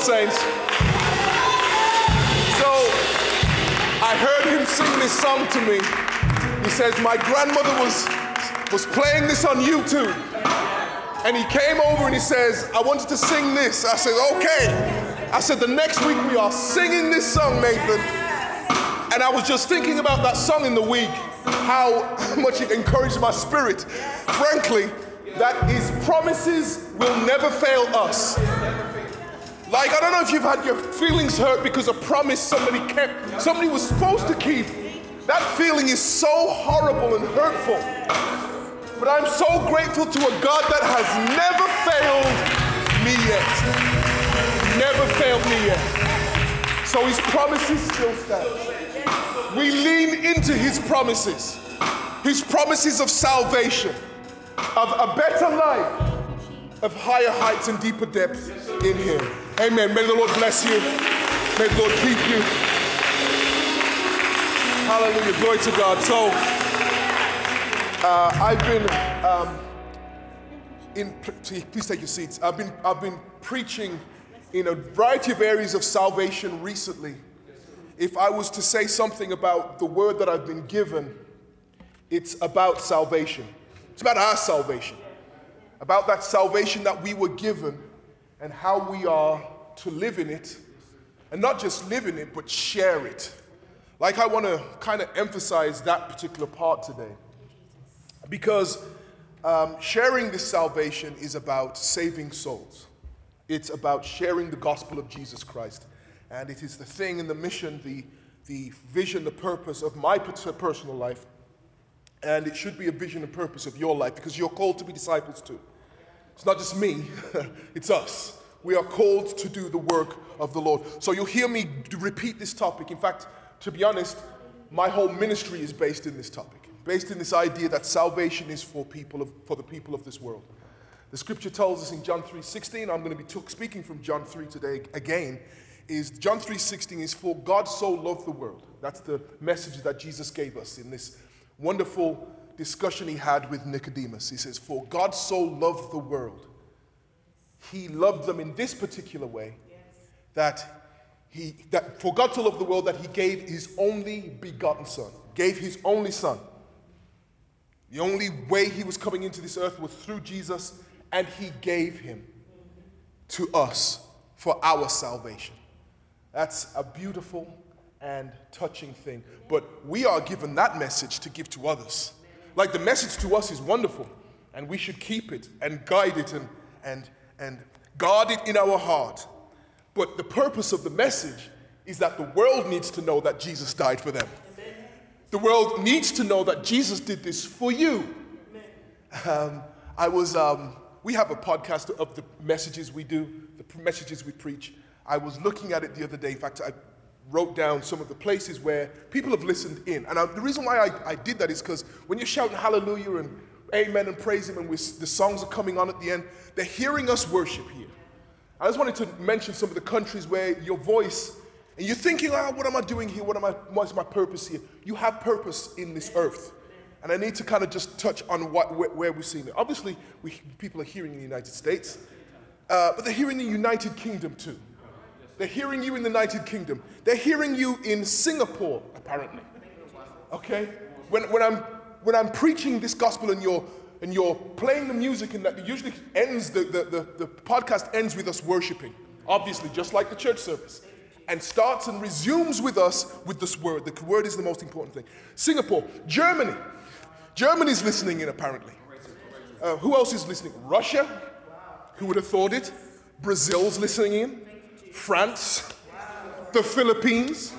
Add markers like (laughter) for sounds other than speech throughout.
Saints. So I heard him sing this song to me. He says, My grandmother was, was playing this on YouTube. And he came over and he says, I wanted to sing this. I said, Okay. I said, The next week we are singing this song, Nathan. And I was just thinking about that song in the week, how (laughs) much it encouraged my spirit. Frankly, that his promises will never fail us. Like, I don't know if you've had your feelings hurt because a promise somebody kept, somebody was supposed to keep. That feeling is so horrible and hurtful. But I'm so grateful to a God that has never failed me yet. Never failed me yet. So his promises still stand. We lean into his promises, his promises of salvation, of a better life, of higher heights and deeper depths in him. Amen. May the Lord bless you. May the Lord keep you. Hallelujah. Glory to God. So, uh, I've been um, in. Please take your seats. I've been I've been preaching in a variety of areas of salvation recently. If I was to say something about the word that I've been given, it's about salvation. It's about our salvation, about that salvation that we were given and how we are to live in it, and not just live in it, but share it. Like, I want to kind of emphasize that particular part today. Because um, sharing this salvation is about saving souls, it's about sharing the gospel of Jesus Christ. And it is the thing and the mission, the, the vision, the purpose of my personal life. And it should be a vision and purpose of your life because you're called to be disciples too. It's not just me, (laughs) it's us. We are called to do the work of the Lord. So you'll hear me repeat this topic. In fact, to be honest, my whole ministry is based in this topic, based in this idea that salvation is for people of, for the people of this world. The scripture tells us in John 3:16, I'm going to be speaking from John 3 today again, is John 3:16 is for God so loved the world. That's the message that Jesus gave us in this wonderful discussion he had with Nicodemus. He says, "For God so loved the world he loved them in this particular way that he that for God to love the world that he gave his only begotten son, gave his only son. The only way he was coming into this earth was through Jesus, and he gave him to us for our salvation. That's a beautiful and touching thing. But we are given that message to give to others. Like the message to us is wonderful, and we should keep it and guide it and, and and guard it in our heart. But the purpose of the message is that the world needs to know that Jesus died for them. The world needs to know that Jesus did this for you. Um, I was, um, we have a podcast of the messages we do, the messages we preach. I was looking at it the other day. In fact, I wrote down some of the places where people have listened in. And I, the reason why I, I did that is because when you're shouting hallelujah and amen and praise Him, and the songs are coming on at the end. They're hearing us worship here. I just wanted to mention some of the countries where your voice, and you're thinking, oh, what am I doing here? What am I, what's my purpose here? You have purpose in this earth. And I need to kind of just touch on what, where, where we're seeing it. Obviously, we, people are hearing in the United States, uh, but they're hearing in the United Kingdom too. They're hearing you in the United Kingdom. They're hearing you in Singapore, apparently. Okay? When, when I'm when I'm preaching this gospel and you're and you're playing the music and that usually ends the, the, the, the podcast ends with us worshiping, obviously, just like the church service. And starts and resumes with us with this word. The word is the most important thing. Singapore, Germany. Germany's listening in apparently. Uh, who else is listening? Russia. Who would have thought it? Brazil's listening in. France. The Philippines.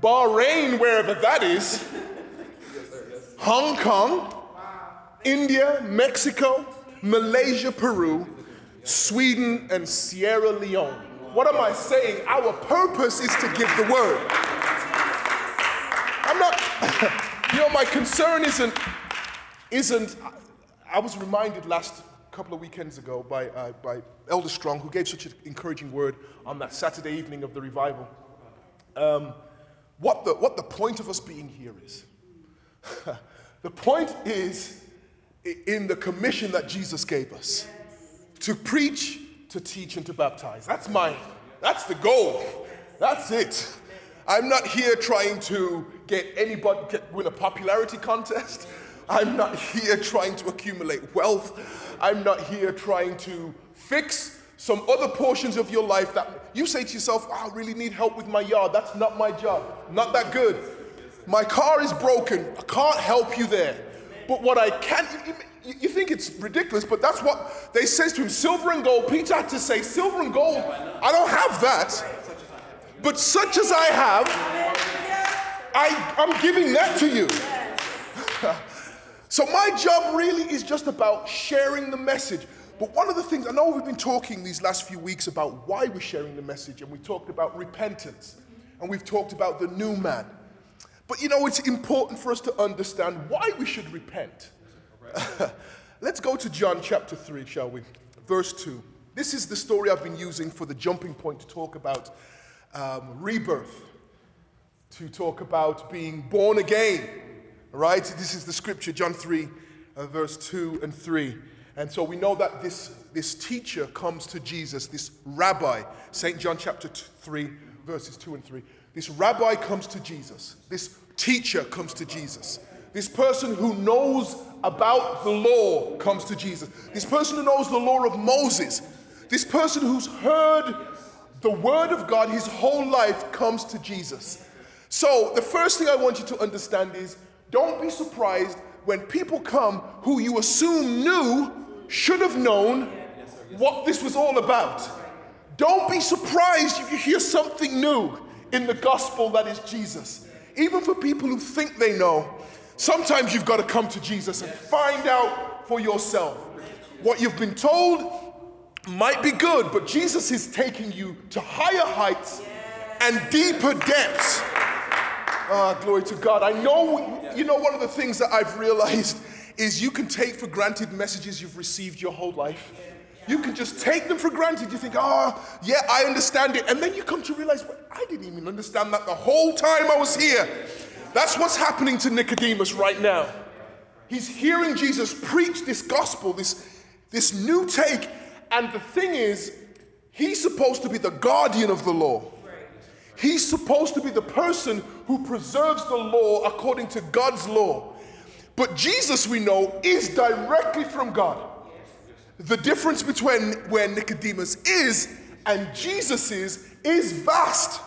Bahrain, wherever that is. Hong Kong, India, Mexico, Malaysia, Peru, Sweden, and Sierra Leone. What am I saying? Our purpose is to give the word. I'm not, (laughs) you know, my concern isn't, isn't, I was reminded last couple of weekends ago by, uh, by Elder Strong, who gave such an encouraging word on that Saturday evening of the revival, um, what, the, what the point of us being here is. (laughs) The point is in the commission that Jesus gave us to preach to teach and to baptize. That's my, that's the goal. That's it. I'm not here trying to get anybody, get, win a popularity contest. I'm not here trying to accumulate wealth. I'm not here trying to fix some other portions of your life that you say to yourself, oh, I really need help with my yard. That's not my job. Not that good. My car is broken. I can't help you there. But what I can, you, you think it's ridiculous, but that's what they says to him, silver and gold. Peter had to say, silver and gold, I don't have that. But such as I have, I, I'm giving that to you. (laughs) so my job really is just about sharing the message. But one of the things, I know we've been talking these last few weeks about why we're sharing the message, and we talked about repentance, and we've talked about the new man. But you know, it's important for us to understand why we should repent. (laughs) Let's go to John chapter 3, shall we? Verse 2. This is the story I've been using for the jumping point to talk about um, rebirth, to talk about being born again. Right? This is the scripture, John 3, uh, verse 2 and 3. And so we know that this, this teacher comes to Jesus, this rabbi, St. John chapter 3, verses 2 and 3. This rabbi comes to Jesus. This teacher comes to Jesus. This person who knows about the law comes to Jesus. This person who knows the law of Moses. This person who's heard the word of God his whole life comes to Jesus. So, the first thing I want you to understand is don't be surprised when people come who you assume knew, should have known what this was all about. Don't be surprised if you hear something new in the gospel that is Jesus. Even for people who think they know, sometimes you've got to come to Jesus and find out for yourself. What you've been told might be good, but Jesus is taking you to higher heights and deeper depths. Ah, glory to God. I know, you know, one of the things that I've realized is you can take for granted messages you've received your whole life. You can just take them for granted. You think, oh, yeah, I understand it. And then you come to realize, well, I didn't even understand that the whole time I was here. That's what's happening to Nicodemus right now. He's hearing Jesus preach this gospel, this, this new take. And the thing is, he's supposed to be the guardian of the law. He's supposed to be the person who preserves the law according to God's law. But Jesus, we know, is directly from God. The difference between where Nicodemus is and Jesus is, is vast.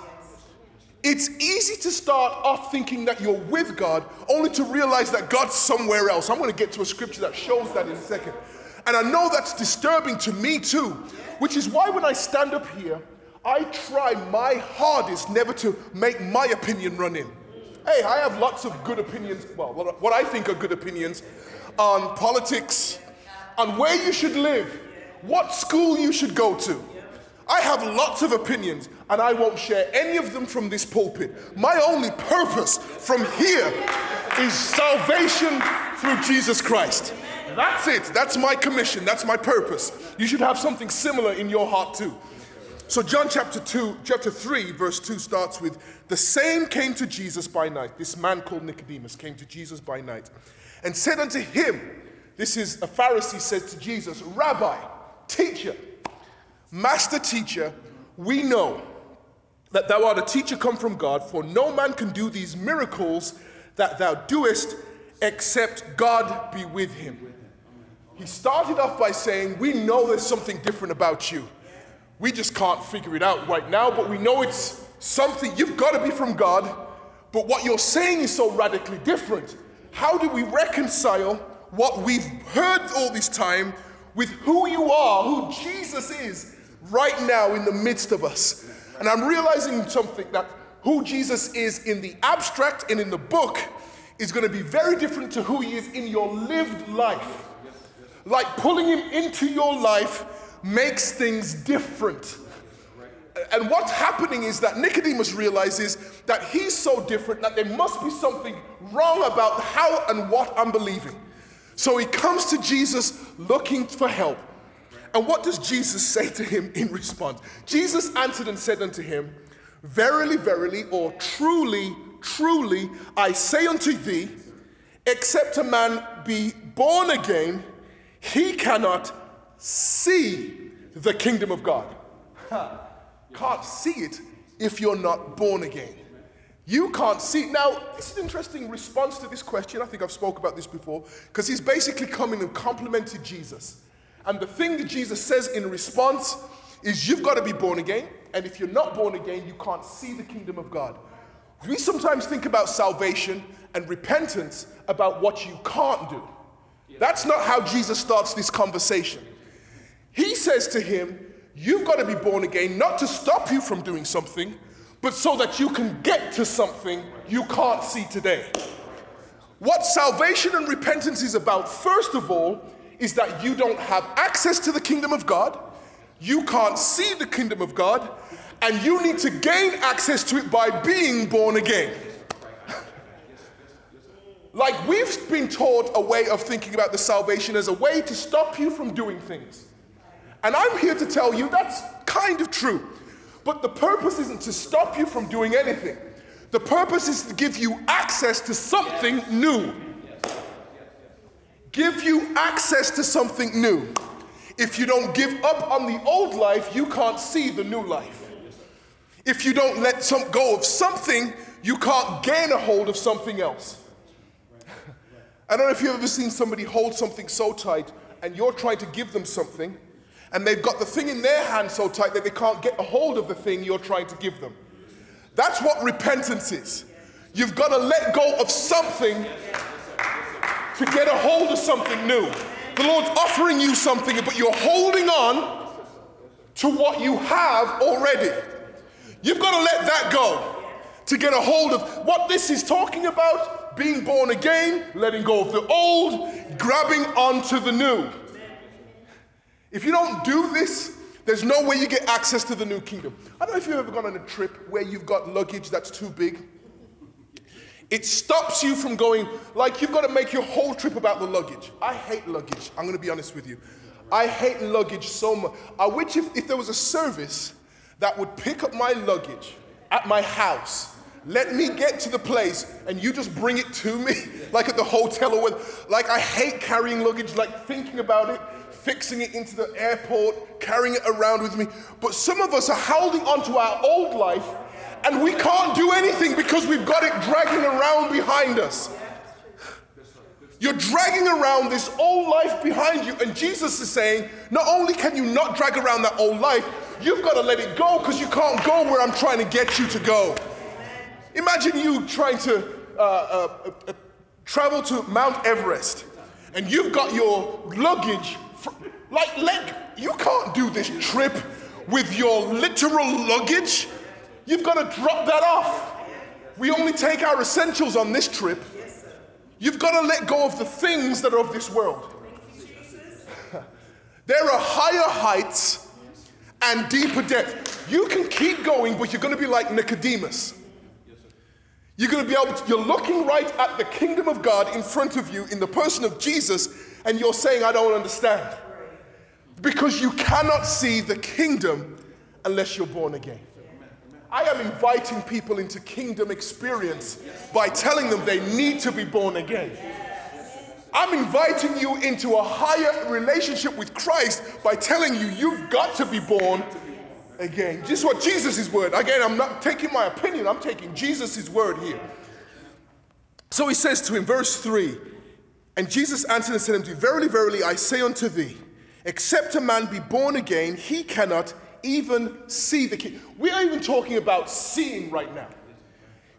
It's easy to start off thinking that you're with God, only to realize that God's somewhere else. I'm going to get to a scripture that shows that in a second. And I know that's disturbing to me too, which is why when I stand up here, I try my hardest never to make my opinion run in. Hey, I have lots of good opinions, well, what I think are good opinions on politics, on where you should live, what school you should go to. I have lots of opinions, and I won't share any of them from this pulpit. My only purpose from here is salvation through Jesus Christ. That's it. That's my commission. That's my purpose. You should have something similar in your heart too. So John chapter 2, chapter 3, verse 2 starts with the same came to Jesus by night. This man called Nicodemus came to Jesus by night and said unto him, This is a Pharisee said to Jesus, Rabbi, teacher, master teacher, we know that thou art a teacher come from God, for no man can do these miracles that thou doest except God be with him. He started off by saying, We know there's something different about you. We just can't figure it out right now, but we know it's something. You've got to be from God, but what you're saying is so radically different. How do we reconcile what we've heard all this time with who you are, who Jesus is, right now in the midst of us? And I'm realizing something that who Jesus is in the abstract and in the book is going to be very different to who he is in your lived life. Like pulling him into your life makes things different. And what's happening is that Nicodemus realizes that he's so different that there must be something wrong about how and what I'm believing. So he comes to Jesus looking for help. And what does Jesus say to him in response? Jesus answered and said unto him, Verily, verily, or truly, truly, I say unto thee, except a man be born again, he cannot see the kingdom of God. Can't see it if you're not born again. You can't see. Now, this is an interesting response to this question. I think I've spoke about this before because he's basically coming and complimented Jesus. And the thing that Jesus says in response is you've got to be born again. And if you're not born again, you can't see the kingdom of God. We sometimes think about salvation and repentance about what you can't do. That's not how Jesus starts this conversation. He says to him, You've got to be born again, not to stop you from doing something, but so that you can get to something you can't see today. What salvation and repentance is about, first of all, is that you don't have access to the kingdom of God, you can't see the kingdom of God, and you need to gain access to it by being born again. (laughs) like we've been taught a way of thinking about the salvation as a way to stop you from doing things. And I'm here to tell you that's kind of true. But the purpose isn't to stop you from doing anything. The purpose is to give you access to something new. Give you access to something new. If you don't give up on the old life, you can't see the new life. If you don't let some go of something, you can't gain a hold of something else. (laughs) I don't know if you've ever seen somebody hold something so tight and you're trying to give them something and they've got the thing in their hand so tight that they can't get a hold of the thing you're trying to give them. That's what repentance is. You've got to let go of something to get a hold of something new. The Lord's offering you something, but you're holding on to what you have already. You've got to let that go to get a hold of what this is talking about being born again, letting go of the old, grabbing onto the new. If you don't do this, there's no way you get access to the new kingdom. I don't know if you've ever gone on a trip where you've got luggage that's too big. It stops you from going, like, you've got to make your whole trip about the luggage. I hate luggage. I'm going to be honest with you. I hate luggage so much. I wish if, if there was a service that would pick up my luggage at my house, let me get to the place, and you just bring it to me, (laughs) like at the hotel or with, like, I hate carrying luggage, like, thinking about it fixing it into the airport, carrying it around with me. But some of us are holding on to our old life and we can't do anything because we've got it dragging around behind us. You're dragging around this old life behind you, and Jesus is saying, not only can you not drag around that old life, you've got to let it go because you can't go where I'm trying to get you to go. Imagine you trying to uh, uh, uh, travel to Mount Everest, and you've got your luggage like, let, you can't do this trip with your literal luggage. You've got to drop that off. We only take our essentials on this trip. You've got to let go of the things that are of this world. (laughs) there are higher heights and deeper depths. You can keep going, but you're going to be like Nicodemus. You're going to be able to, you're looking right at the kingdom of God in front of you in the person of Jesus, and you're saying, I don't understand. Because you cannot see the kingdom unless you're born again. I am inviting people into kingdom experience by telling them they need to be born again. I'm inviting you into a higher relationship with Christ by telling you you've got to be born again. This is what Jesus' word. Again, I'm not taking my opinion, I'm taking Jesus' word here. So he says to him, verse 3 And Jesus answered and said unto him, Verily, verily, I say unto thee, except a man be born again, he cannot even see the king. We are even talking about seeing right now.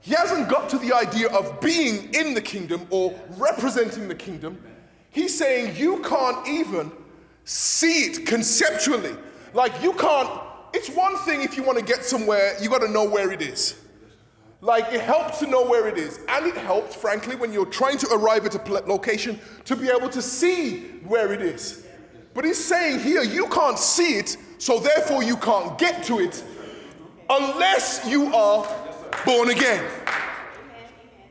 He hasn't got to the idea of being in the kingdom or representing the kingdom. He's saying you can't even see it conceptually. Like you can't, it's one thing if you want to get somewhere, you got to know where it is. Like it helps to know where it is. And it helps, frankly, when you're trying to arrive at a location to be able to see where it is. But he's saying here, you can't see it, so therefore you can't get to it unless you are born again.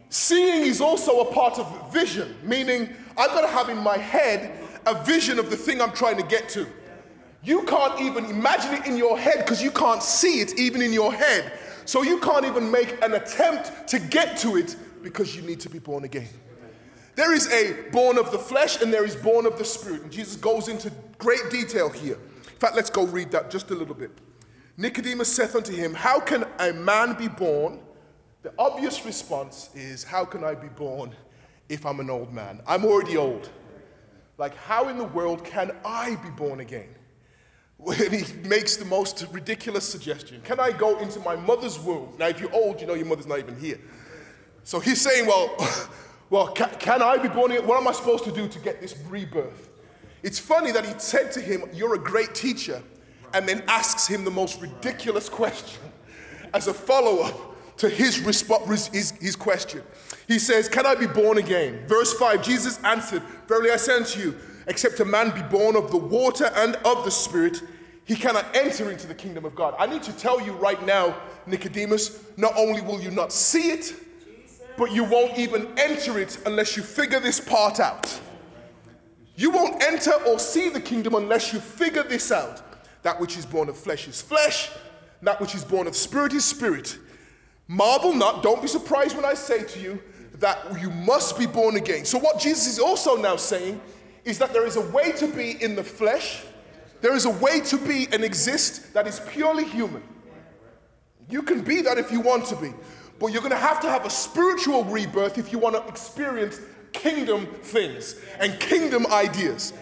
Seeing is also a part of vision, meaning I've got to have in my head a vision of the thing I'm trying to get to. You can't even imagine it in your head because you can't see it even in your head. So you can't even make an attempt to get to it because you need to be born again. There is a born of the flesh and there is born of the spirit. And Jesus goes into great detail here. In fact, let's go read that just a little bit. Nicodemus saith unto him, How can a man be born? The obvious response is, How can I be born if I'm an old man? I'm already old. Like, how in the world can I be born again? And he makes the most ridiculous suggestion Can I go into my mother's womb? Now, if you're old, you know your mother's not even here. So he's saying, Well, (laughs) well can, can I be born again? What am I supposed to do to get this rebirth? It's funny that he said to him, You're a great teacher, and then asks him the most ridiculous question as a follow up to his, his, his question. He says, Can I be born again? Verse 5 Jesus answered, Verily I say unto you, except a man be born of the water and of the Spirit, he cannot enter into the kingdom of God. I need to tell you right now, Nicodemus, not only will you not see it, but you won't even enter it unless you figure this part out. You won't enter or see the kingdom unless you figure this out. That which is born of flesh is flesh, that which is born of spirit is spirit. Marvel not, don't be surprised when I say to you that you must be born again. So, what Jesus is also now saying is that there is a way to be in the flesh, there is a way to be and exist that is purely human. You can be that if you want to be, but you're going to have to have a spiritual rebirth if you want to experience kingdom things and kingdom ideas.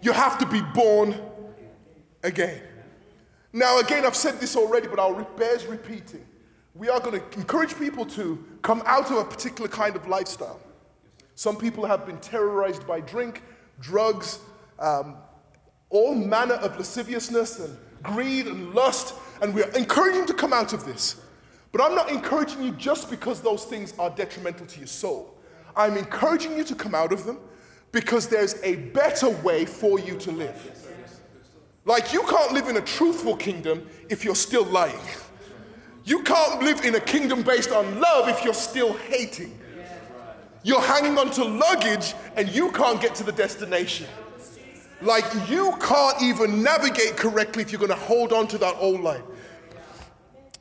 You have to be born again. Now, again, I've said this already, but I'll bears repeating. We are going to encourage people to come out of a particular kind of lifestyle. Some people have been terrorized by drink, drugs, um, all manner of lasciviousness and greed and lust, and we're encouraging to come out of this. But I'm not encouraging you just because those things are detrimental to your soul. I'm encouraging you to come out of them because there's a better way for you to live. Like, you can't live in a truthful kingdom if you're still lying. You can't live in a kingdom based on love if you're still hating. You're hanging on to luggage and you can't get to the destination. Like, you can't even navigate correctly if you're going to hold on to that old life.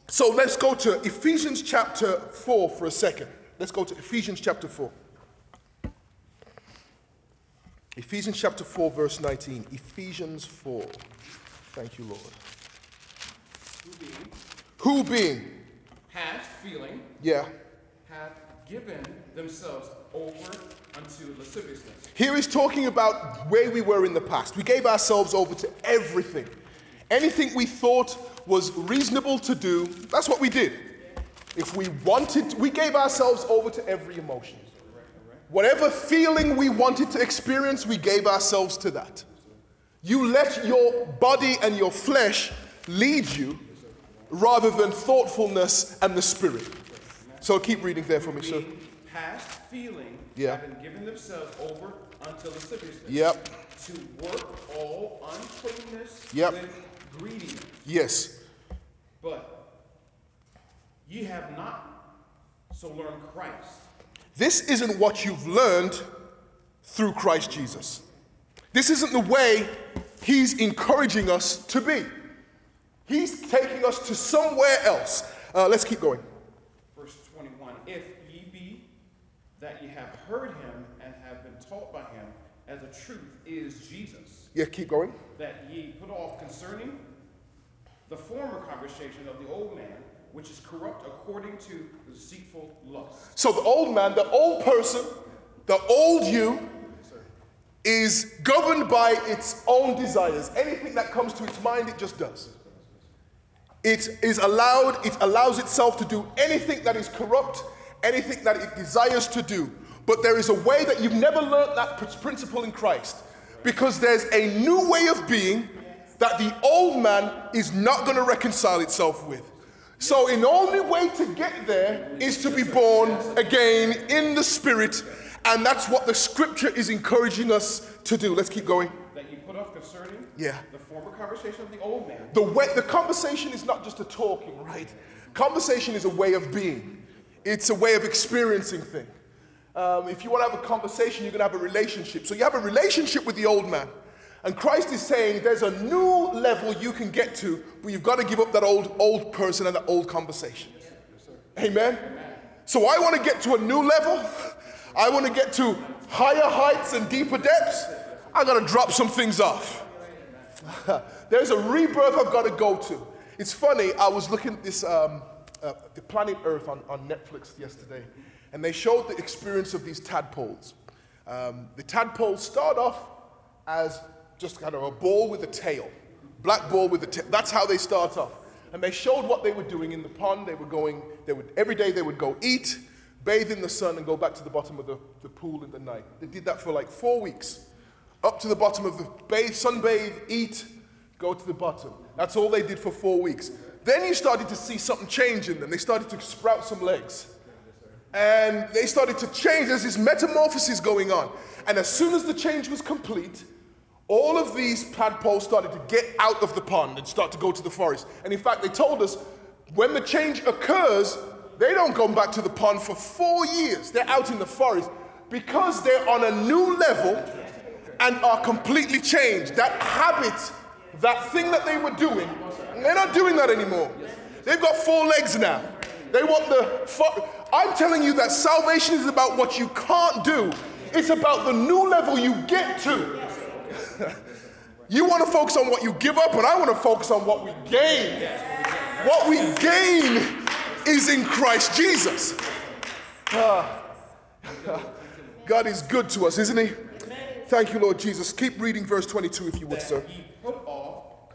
So, let's go to Ephesians chapter 4 for a second. Let's go to Ephesians chapter 4. Ephesians chapter 4, verse 19. Ephesians 4. Thank you, Lord. Who being, Who being, hath feeling, yeah. hath given themselves over unto lasciviousness. Here he's talking about where we were in the past. We gave ourselves over to everything. Anything we thought was reasonable to do, that's what we did. If we wanted, we gave ourselves over to every emotion. Whatever feeling we wanted to experience, we gave ourselves to that. You let your body and your flesh lead you rather than thoughtfulness and the spirit. So keep reading there for me, sir. Past feeling, Yeah. having given themselves over unto lasciviousness. Yep. To work all uncleanness Yep. with greediness. Yes. But ye have not so learned Christ. This isn't what you've learned through Christ Jesus. This isn't the way he's encouraging us to be. He's taking us to somewhere else. Uh, let's keep going. Verse 21 If that ye have heard him and have been taught by him, as the truth is Jesus, Yeah, keep going. that ye put off concerning the former conversation of the old man, which is corrupt according to deceitful lust. So the old man, the old person, the old you is governed by its own desires. Anything that comes to its mind, it just does. It is allowed, it allows itself to do anything that is corrupt, anything that it desires to do. But there is a way that you've never learned that principle in Christ. Because there's a new way of being that the old man is not going to reconcile itself with. So, the only way to get there is to be born again in the spirit, and that's what the scripture is encouraging us to do. Let's keep going. That ye put off concerning Yeah. the former conversation of the old man, The way the conversation is not just a talking, right? Conversation is a way of being. It's a way of experiencing things. Um, if you want to have a conversation, you're going to have a relationship. So you have a relationship with the old man. And Christ is saying there's a new level you can get to, but you've got to give up that old old person and that old conversation. Amen. So I want to get to a new level. I want to get to higher heights and deeper depths. I got to drop some things off. (laughs) There's a rebirth I've got to go to. It's funny, I was looking at this, um, uh, the Planet Earth on, on Netflix yesterday, and they showed the experience of these tadpoles. Um, the tadpoles start off as just kind of a ball with a tail, black ball with a tail. That's how they start off. And they showed what they were doing in the pond. They were going, they would, every day they would go eat, bathe in the sun, and go back to the bottom of the, the pool in the night. They did that for like four weeks. Up to the bottom of the bathe, sunbathe, eat, go to the bottom. That's all they did for four weeks. Then you started to see something change in them. They started to sprout some legs. And they started to change. There's this metamorphosis going on. And as soon as the change was complete, all of these tadpoles started to get out of the pond and start to go to the forest. And in fact, they told us when the change occurs, they don't go back to the pond for four years. They're out in the forest because they're on a new level and are completely changed. That habit, that thing that they were doing, they're not doing that anymore. They've got four legs now. They want the. Fo- I'm telling you that salvation is about what you can't do, it's about the new level you get to. (laughs) you want to focus on what you give up, and I want to focus on what we gain. What we gain is in Christ Jesus. Ah. (laughs) God is good to us, isn't He? Thank you, Lord Jesus. Keep reading verse 22 if you would, sir.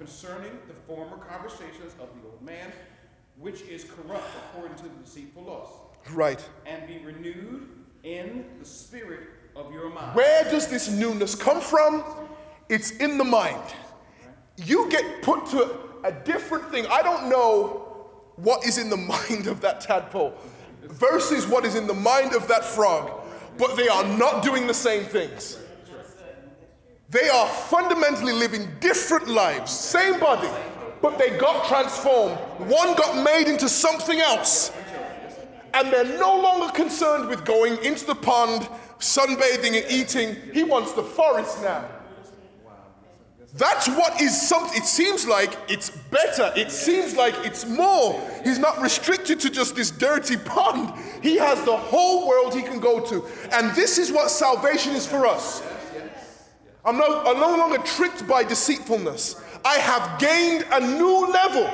Ye put off concerning the former conversations of the old man, which is corrupt according to the deceitful lust, Right. and be renewed in the spirit of your mind. Where does this newness come from? It's in the mind. You get put to a different thing. I don't know what is in the (laughs) mind of that tadpole versus what is in the mind of that frog, but they are not doing the same things. They are fundamentally living different lives, same body, but they got transformed. One got made into something else. And they're no longer concerned with going into the pond, sunbathing, and eating. He wants the forest now. That's what is something. It seems like it's better. It seems like it's more. He's not restricted to just this dirty pond. He has the whole world he can go to. And this is what salvation is for us. I'm no, I'm no longer tricked by deceitfulness. I have gained a new level.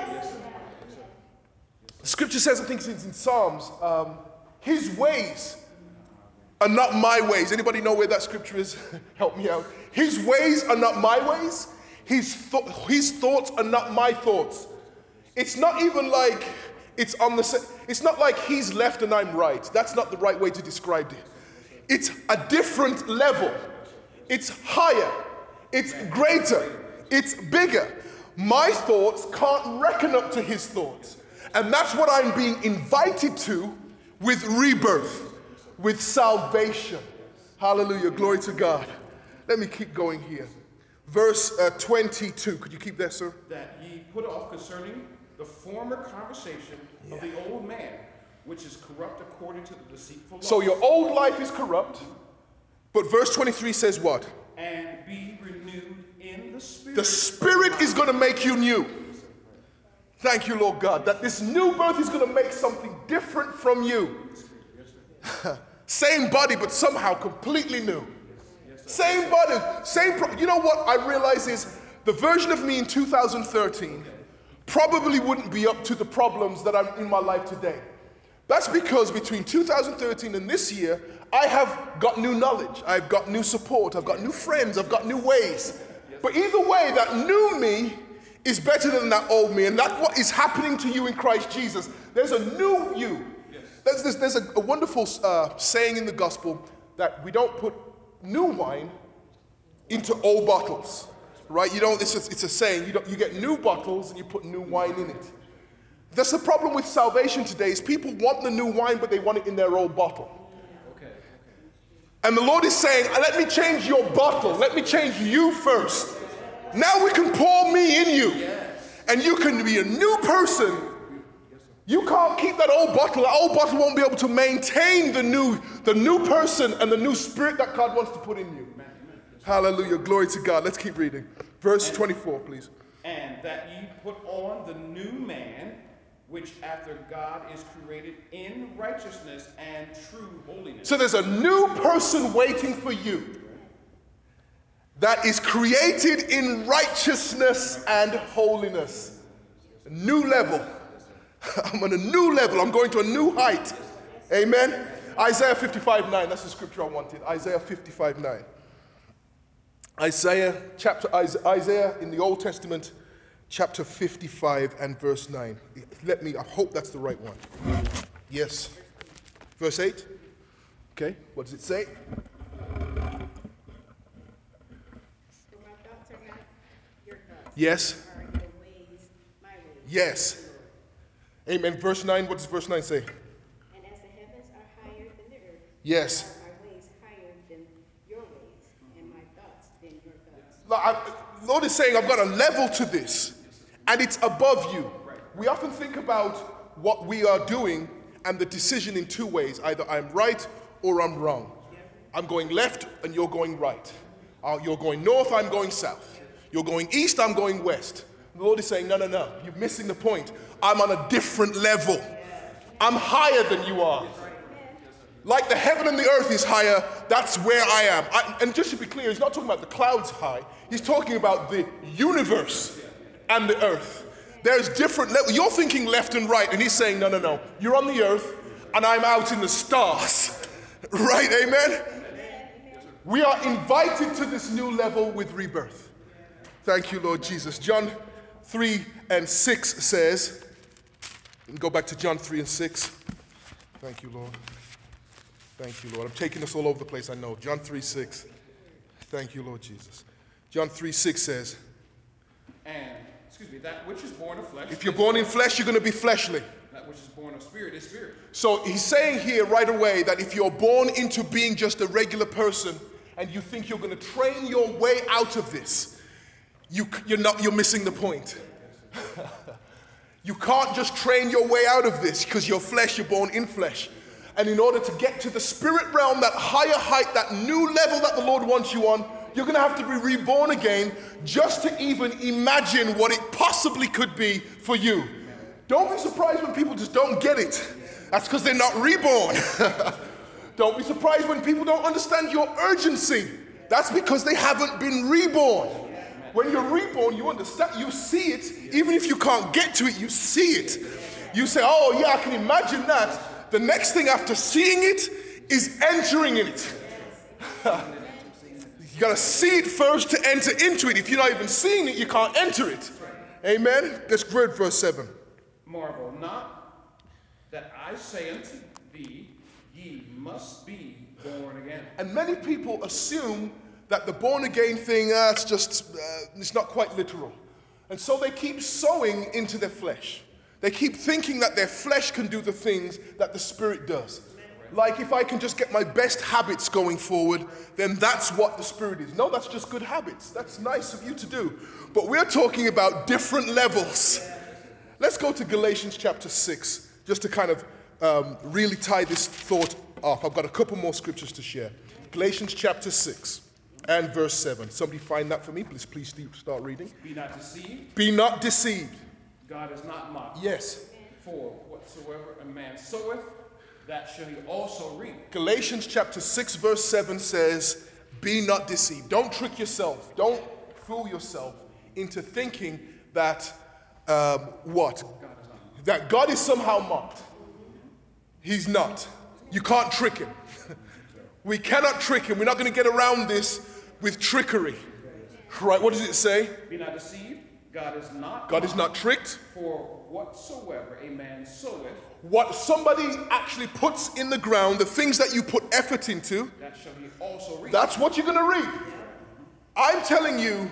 The Scripture says, I think it's in Psalms, um, his ways are not my ways. Anybody know where that scripture is? (laughs) Help me out. His ways are not my ways. His, th- his thoughts are not my thoughts. It's not even like it's on the sa- it's not like he's left and I'm right. That's not the right way to describe it. It's a different level. It's higher. It's greater. It's bigger. My thoughts can't reckon up to his thoughts. And that's what I'm being invited to with rebirth, with salvation. Hallelujah. Glory to God. Let me keep going here. Verse uh, 22. Could you keep that, sir? that ye put off concerning the former conversation of the old man, which is corrupt according to the deceitful So your old life is corrupt, but verse 23 says what? and be renewed in the spirit. The Spirit is going to make you new. Thank you, Lord God, that this new birth is going to make something different from you. (laughs) same body, but somehow completely new. Same body, same. Pro- you know what I realize is the version of me in 2013 probably wouldn't be up to the problems that I'm in my life today. That's because between 2013 and this year, I have got new knowledge, I've got new support, I've got new friends, I've got new ways. But either way, that new me is better than that old me, and that's what is happening to you in Christ Jesus. There's a new you. There's, there's, there's a, a wonderful uh, saying in the gospel that we don't put new wine into old bottles, right? You don't. It's, just, it's a saying. You, don't, you get new bottles and you put new wine in it. That's the problem with salvation today. Is people want the new wine, but they want it in their old bottle. And the Lord is saying, Let me change your bottle. Let me change you first. Now we can pour me in you. And you can be a new person. You can't keep that old bottle. That old bottle won't be able to maintain the new, the new person and the new spirit that God wants to put in you. Hallelujah. Glory to God. Let's keep reading. Verse 24, please. and that ye put on the new man, which after God is created in righteousness and true holiness. So there's a new person waiting for you. that is created in righteousness and holiness. A new level. (laughs) I'm on a new level. I'm going to a new height. Amen. Isaiah 55 9. That's the scripture I wanted. Isaiah 55 9. Isaiah chapter Isaiah in the Old Testament, chapter 55 and verse 9. Let me, I hope that's the right one. Yes. Verse 8. Okay, what does it say? Yes. Yes. Amen. Verse 9, what does verse 9 say? And as the heavens are higher than the earth, Yes. are my ways higher than your ways, and my thoughts than your thoughts. Lord, Lord is saying, I've got a level to this, and it's above you. We often think about what we are doing and the decision in two ways either I'm right or I'm wrong. I'm going left and you're going right. Uh, you're going north, I'm going south. You're going east, I'm going west. The Lord is saying, No, no, no, you're missing the point. I'm on a different level. I'm higher than you are. Like the heaven and the earth is higher, that's where I am. I, and just to be clear, he's not talking about the clouds high, he's talking about the universe and the earth. There's different levels. You're thinking left and right, and he's saying, no, no, no. You're on the earth, and I'm out in the stars. (laughs) Right? Amen? We are invited to this new level with rebirth. Thank you, Lord Jesus. John 3 and 6 says, go back to John 3 and 6. Thank you, Lord. Thank you, Lord. I'm taking us all over the place, I know. John 3 6. Thank you, Lord Jesus. John 3 6 says, And, excuse me, that which is born of flesh. If you're born in flesh, you're going to be fleshly. That which is born of spirit is spirit. So he's saying here right away that if you're born into being just a regular person and you think you're going to train your way out of this, you, you're, not, you're missing the point. (laughs) you can't just train your way out of this because you're flesh, you're born in flesh. And in order to get to the spirit realm, that higher height, that new level that the Lord wants you on, you're going to have to be reborn again just to even imagine what it possibly could be for you. Don't be surprised when people just don't get it. That's because they're not reborn. (laughs) don't be surprised when people don't understand your urgency. That's because they haven't been reborn. When you're reborn, you understand, you see it. Even if you can't get to it, you see it. You say, Oh, yeah, I can imagine that. The next thing after seeing it is entering in it. (laughs) you gotta see it first to enter into it. If you're not even seeing it, you can't enter it. Amen. Let's read verse 7. Marvel not that I say unto thee, ye must be born again. And many people assume that the born again thing, uh, it's just, uh, it's not quite literal. And so they keep sowing into their flesh. They keep thinking that their flesh can do the things that the spirit does. Like if I can just get my best habits going forward, then that's what the spirit is. No, that's just good habits. That's nice of you to do. But we're talking about different levels. Let's go to Galatians chapter 6, just to kind of um, really tie this thought off. I've got a couple more scriptures to share. Galatians chapter 6 and verse 7. Somebody find that for me. Please, please start reading. Be not deceived. Be not deceived. God is not mocked. Yes. For whatsoever a man soweth, that shall he also reap. Galatians chapter 6, verse 7 says, Be not deceived. Don't trick yourself. Don't fool yourself into thinking that um, what? That God is somehow mocked. He's not. You can't trick him. (laughs) we cannot trick him. We're not going to get around this with trickery. Right? What does it say? Be not deceived. God is not. God is not tricked. For whatsoever a man soweth, What somebody actually puts in the ground, the things that you put effort into, that shall he also reap. That's what you're going to reap. I'm telling you,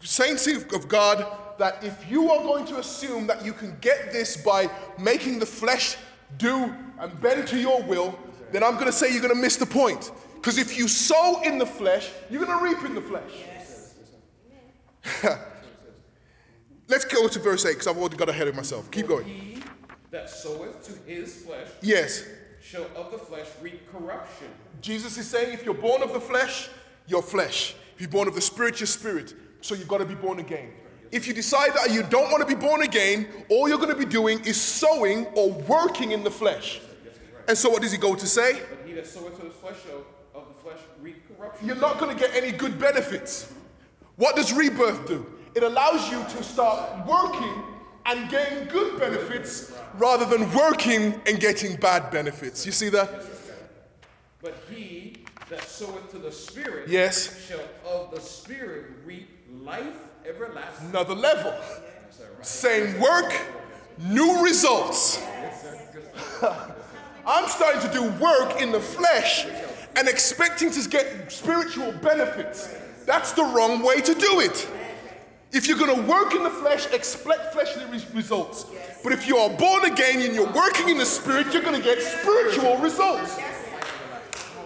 saints of God, that if you are going to assume that you can get this by making the flesh do and bend to your will, then I'm going to say you're going to miss the point. Because if you sow in the flesh, you're going to reap in the flesh. (laughs) Let's go to verse 8 because I've already got ahead of myself. Keep going. That soweth to his flesh Yes, shall of the flesh reap corruption. Jesus is saying if you're born of the flesh, you're flesh. If you're born of the spirit, you're spirit. So you've got to be born again. If you decide that you don't want to be born again, all you're going to be doing is sowing or working in the flesh. And so what does he go to say? But he that soweth to his flesh shall of the flesh reap corruption. you're not going to get any good benefits. What does rebirth do? It allows you to start working and gain good benefits rather than working and getting bad benefits. You see that? But he that soweth to the Spirit Yes. shall of the Spirit reap life everlasting. Another level. Same work, new results. (laughs) I'm starting to do work in the flesh and expecting to get spiritual benefits. That's the wrong way to do it. If you're going to work in the flesh, expect fleshly res- results. But if you are born again and you're working in the spirit, you're going to get spiritual results.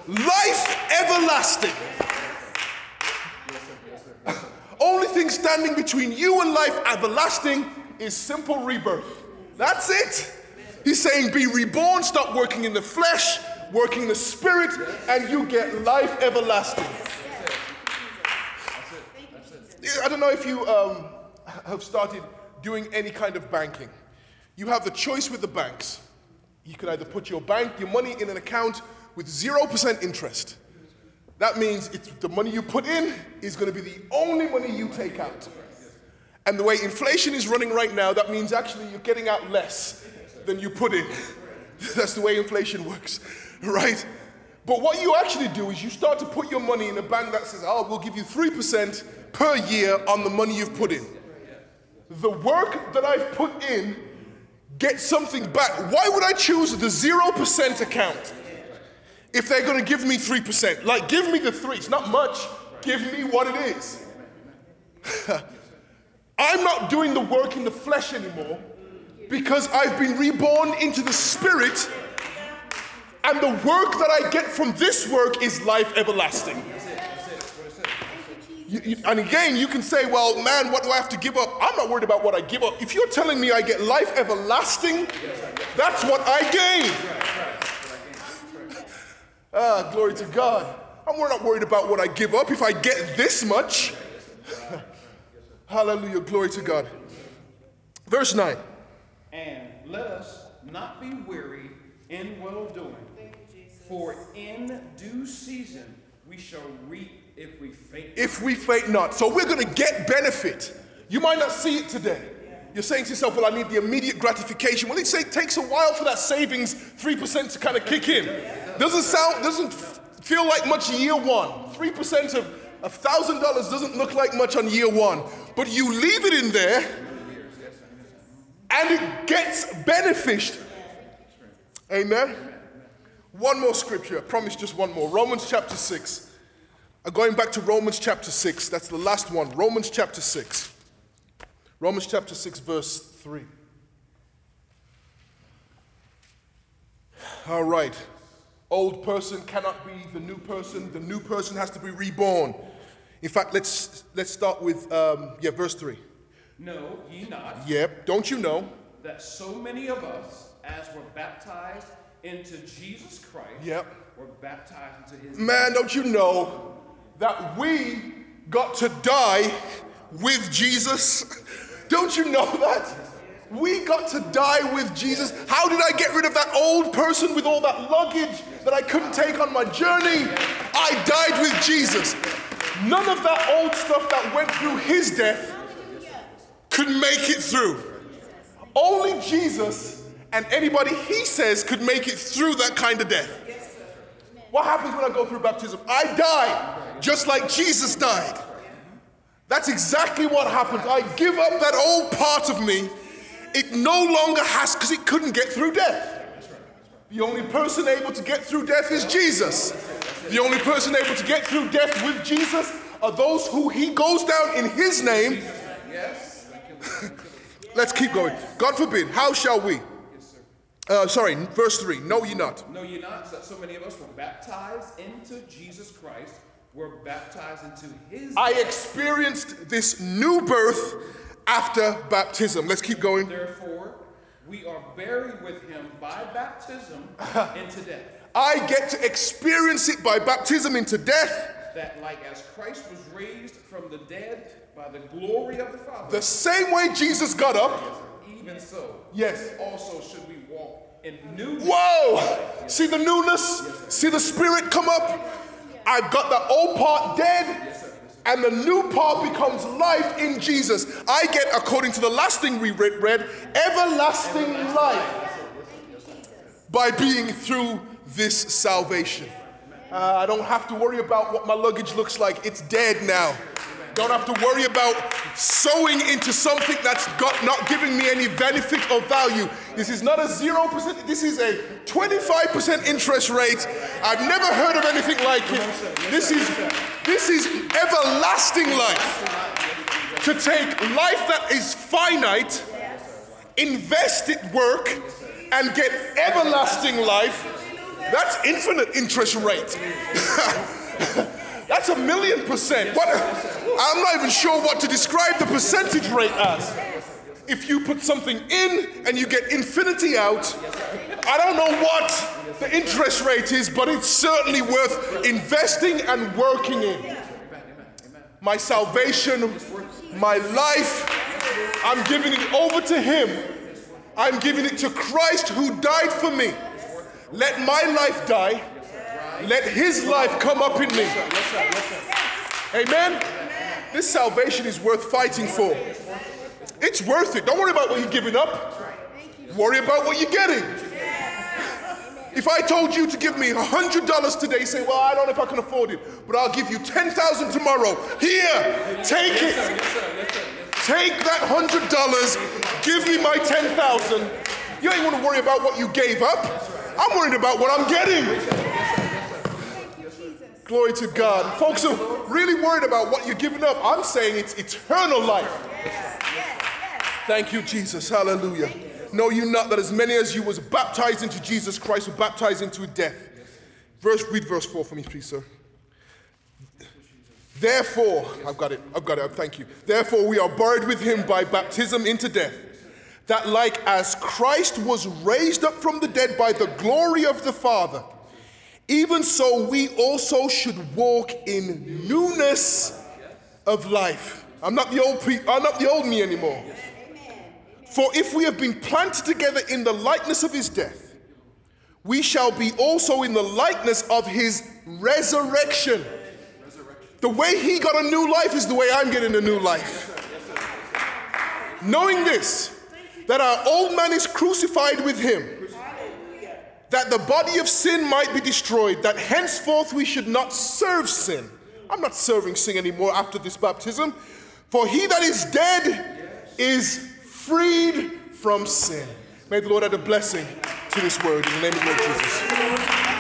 Life everlasting. (laughs) Only thing standing between you and life everlasting is simple rebirth. That's it. He's saying, be reborn, stop working in the flesh, working in the spirit, and you get life everlasting. I don't know if you um, have started doing any kind of banking. You have the choice with the banks. You can either put your bank, your money in an account with 0% interest. That means it's the money you put in is going to be the only money you take out. And the way inflation is running right now, that means actually you're getting out less than you put in. (laughs) That's the way inflation works, (laughs) right? But what you actually do is you start to put your money in a bank that says, oh, we'll give you 3% per year on the money you've put in. The work that I've put in gets something back. Why would I choose the 0% account if they're going to give me 3%? Like, give me the three. It's not much. Give me what it is. (laughs) I'm not doing the work in the flesh anymore because I've been reborn into the spirit, and the work that I get from this work is life everlasting. You- you- and again, you can say, well, man, what do I have to give up? I'm not worried about what I give up. If you're telling me I get life everlasting, that's what I gain. (laughs) Ah, glory to God. I'm not worried about what I give up if I get this much. (laughs) Hallelujah, glory to God. Verse 9. And let us not be weary in well doing, for in due season we shall reap if we faint. if we faint not. So we're going to get benefit. You might not see it today. You're saying to yourself, well, I need the immediate gratification. Well, it takes a while for that savings 3% to kind of kick in. Doesn't sound, doesn't feel like much year one. 3% of $1,000 doesn't look like much on year one. But you leave it in there and it gets beneficed. Amen. One more scripture. I promise just one more. Romans chapter 6. Uh, Going back to Romans chapter 6, that's the last one. Romans chapter 6. Romans chapter 6, verse 3. All right. Old person cannot be the new person. The new person has to be reborn. In fact, let's, let's start with, um, yeah, verse 3. Know ye not Yep, don't you know? that so many of us, as were baptized into Jesus Christ, Yep. were baptized into his Man, don't you know that we got to die with Jesus? Don't you know that? We got to die with Jesus. How did I get rid of that old person with all that luggage that I couldn't take on my journey? I died with Jesus. None of that old stuff that went through his death could make it through. Only Jesus and anybody he says could make it through that kind of death. What happens when I go through baptism? I die just like Jesus died. That's exactly what happens. I give up that old part of me. It no longer has, because it couldn't get through death. The only person able to get through death is Jesus. The only person able to get through death with Jesus are those who he goes down in his name. (laughs) Let's keep going. God forbid, how shall we? Uh, sorry, verse 3. Know ye not. Know ye not that so many of us were baptized into Jesus Christ, were baptized into his I experienced this new birth after baptism. Let's keep going. Therefore, we are buried with him by baptism (laughs) into death, I get to experience it by baptism into death. that like as Christ was raised from the dead by the glory of the Father, The same way Jesus got up. Even so, Yes. also should we walk in newness. Whoa! See the newness? See the spirit come up? I've got the old part dead, and the new part becomes life in Jesus. I get, according to the last thing we read, read everlasting life by being through this salvation. Uh, I don't have to worry about what my luggage looks like. It's dead now. Don't have to worry about sowing into something that's got not giving me any benefit or value. This is not a 0%, this is a 25% interest rate. I've never heard of anything like it. This is this is everlasting life. To take life that is finite, invest it work and get everlasting life. That's infinite interest rate. (laughs) That's a million percent. What, I'm not even sure what to describe the percentage rate as. If you put something in and you get infinity out, I don't know what the interest rate is, but it's certainly worth investing and working in. My salvation, my life, I'm giving it over to Him. I'm giving it to Christ who died for me. Let my life die let his life come up in me. Amen. This salvation is worth fighting for. It's worth it. Don't worry about what you've given up. Worry about what you're getting. If I told you to give me $100 today, say, well, I don't know if I can afford it, but I'll give you 10,000 tomorrow. Here, take it. Take that $100, give me my 10,000. You ain't want to worry about what you gave up. I'm worried about what I'm getting. Glory to God. Folks are really worried about what you're giving up. I'm saying it's eternal life. Thank you, Jesus. Hallelujah. Know you not that as many as you was baptized into Jesus Christ were baptized into death. Verse, read verse 4 for me, please, sir. Therefore, I've got it, I've got it, thank you. Therefore, we are buried with him by baptism into death, that like as Christ was raised up from the dead by the glory of the Father, even so we also should walk in newness of life. I'm not the old pe- I'm not the old me anymore. For if we have been planted together in the likeness of his death, we shall be also in the likeness of his resurrection. The way he got a new life is the way I'm getting a new life. Knowing this, that our old man is crucified with him that the body of sin might be destroyed, that henceforth we should not serve sin. I'm not serving sin anymore after this baptism. For he that is dead is freed from sin. May the Lord add a blessing to this word in the name of Lord Jesus.